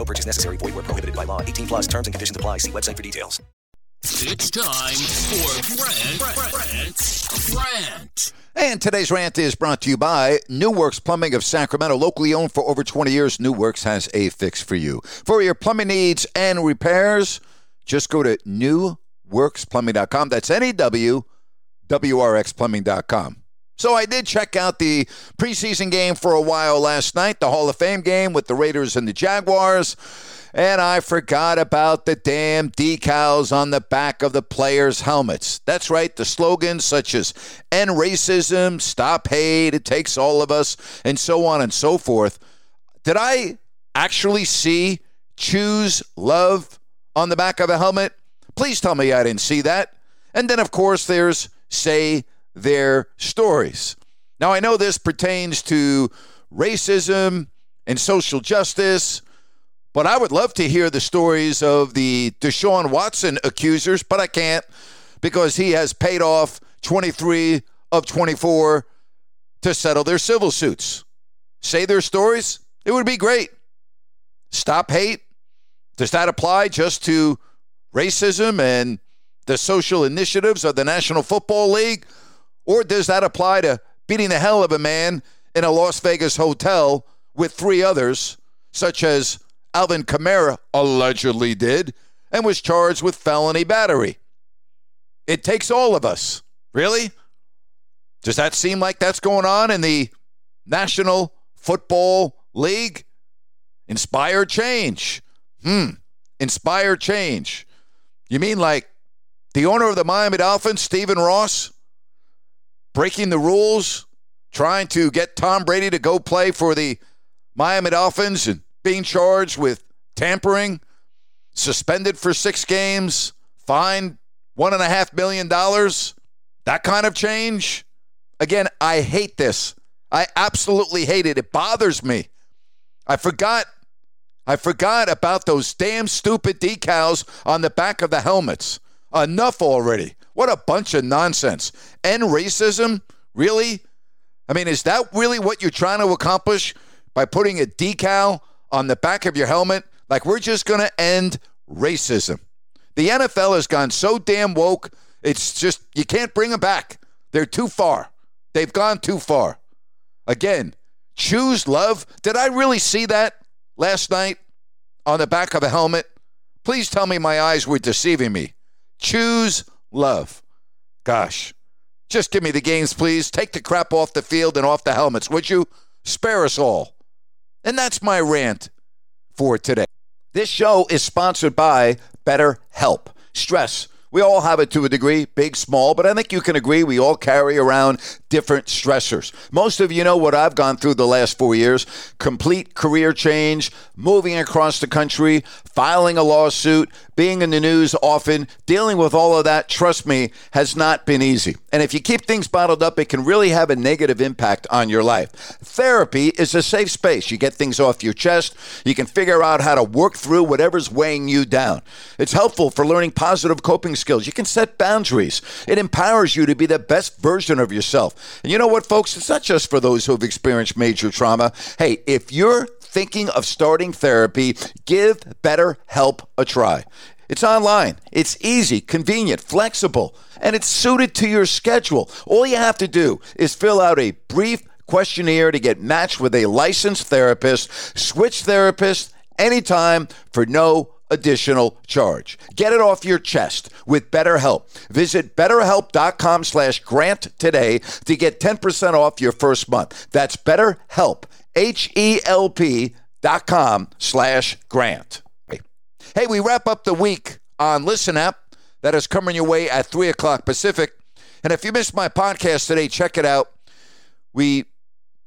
No purchase necessary. Void where prohibited by law. 18 plus terms and conditions apply. See website for details. It's time for Grant, Grant, Grant. And today's rant is brought to you by New Works Plumbing of Sacramento. Locally owned for over 20 years, New Works has a fix for you. For your plumbing needs and repairs, just go to newworksplumbing.com. That's N E W W R X plumbing.com. So I did check out the preseason game for a while last night, the Hall of Fame game with the Raiders and the Jaguars. And I forgot about the damn decals on the back of the players' helmets. That's right, the slogans such as end racism, stop hate, it takes all of us, and so on and so forth. Did I actually see choose love on the back of a helmet? Please tell me I didn't see that. And then, of course, there's say their stories. Now, I know this pertains to racism and social justice, but I would love to hear the stories of the Deshaun Watson accusers, but I can't because he has paid off 23 of 24 to settle their civil suits. Say their stories, it would be great. Stop hate. Does that apply just to racism and the social initiatives of the National Football League? Or does that apply to beating the hell of a man in a Las Vegas hotel with three others, such as Alvin Kamara allegedly did and was charged with felony battery? It takes all of us. Really? Does that seem like that's going on in the National Football League? Inspire change. Hmm. Inspire change. You mean like the owner of the Miami Dolphins, Stephen Ross? Breaking the rules, trying to get Tom Brady to go play for the Miami Dolphins and being charged with tampering, suspended for six games, fined one and a half million dollars. That kind of change. Again, I hate this. I absolutely hate it. It bothers me. I forgot. I forgot about those damn stupid decals on the back of the helmets. Enough already. What a bunch of nonsense. End racism? Really? I mean, is that really what you're trying to accomplish by putting a decal on the back of your helmet? Like, we're just going to end racism. The NFL has gone so damn woke, it's just, you can't bring them back. They're too far. They've gone too far. Again, choose love. Did I really see that last night on the back of a helmet? Please tell me my eyes were deceiving me. Choose love. Gosh, just give me the games, please. Take the crap off the field and off the helmets, would you? Spare us all. And that's my rant for today. This show is sponsored by BetterHelp. Stress. We all have it to a degree, big, small, but I think you can agree we all carry around different stressors. Most of you know what I've gone through the last four years complete career change, moving across the country, filing a lawsuit, being in the news often, dealing with all of that, trust me, has not been easy. And if you keep things bottled up, it can really have a negative impact on your life. Therapy is a safe space. You get things off your chest, you can figure out how to work through whatever's weighing you down. It's helpful for learning positive coping skills. You can set boundaries. It empowers you to be the best version of yourself. And you know what, folks? It's not just for those who've experienced major trauma. Hey, if you're thinking of starting therapy, give BetterHelp a try. It's online, it's easy, convenient, flexible, and it's suited to your schedule. All you have to do is fill out a brief questionnaire to get matched with a licensed therapist, switch therapists anytime for no additional charge. Get it off your chest with BetterHelp. Visit betterhelp.com slash grant today to get 10% off your first month. That's BetterHelp, H-E-L-P dot com slash grant. Hey, we wrap up the week on Listen App. That is coming your way at 3 o'clock Pacific. And if you missed my podcast today, check it out. We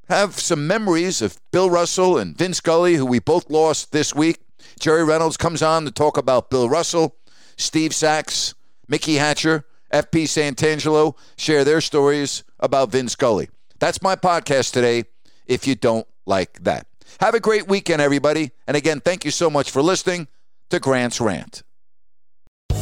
have some memories of Bill Russell and Vin Scully, who we both lost this week. Jerry Reynolds comes on to talk about Bill Russell. Steve Sax, Mickey Hatcher, FP Santangelo share their stories about Vin Scully. That's my podcast today, if you don't like that. Have a great weekend, everybody. And again, thank you so much for listening to Grant's Rant.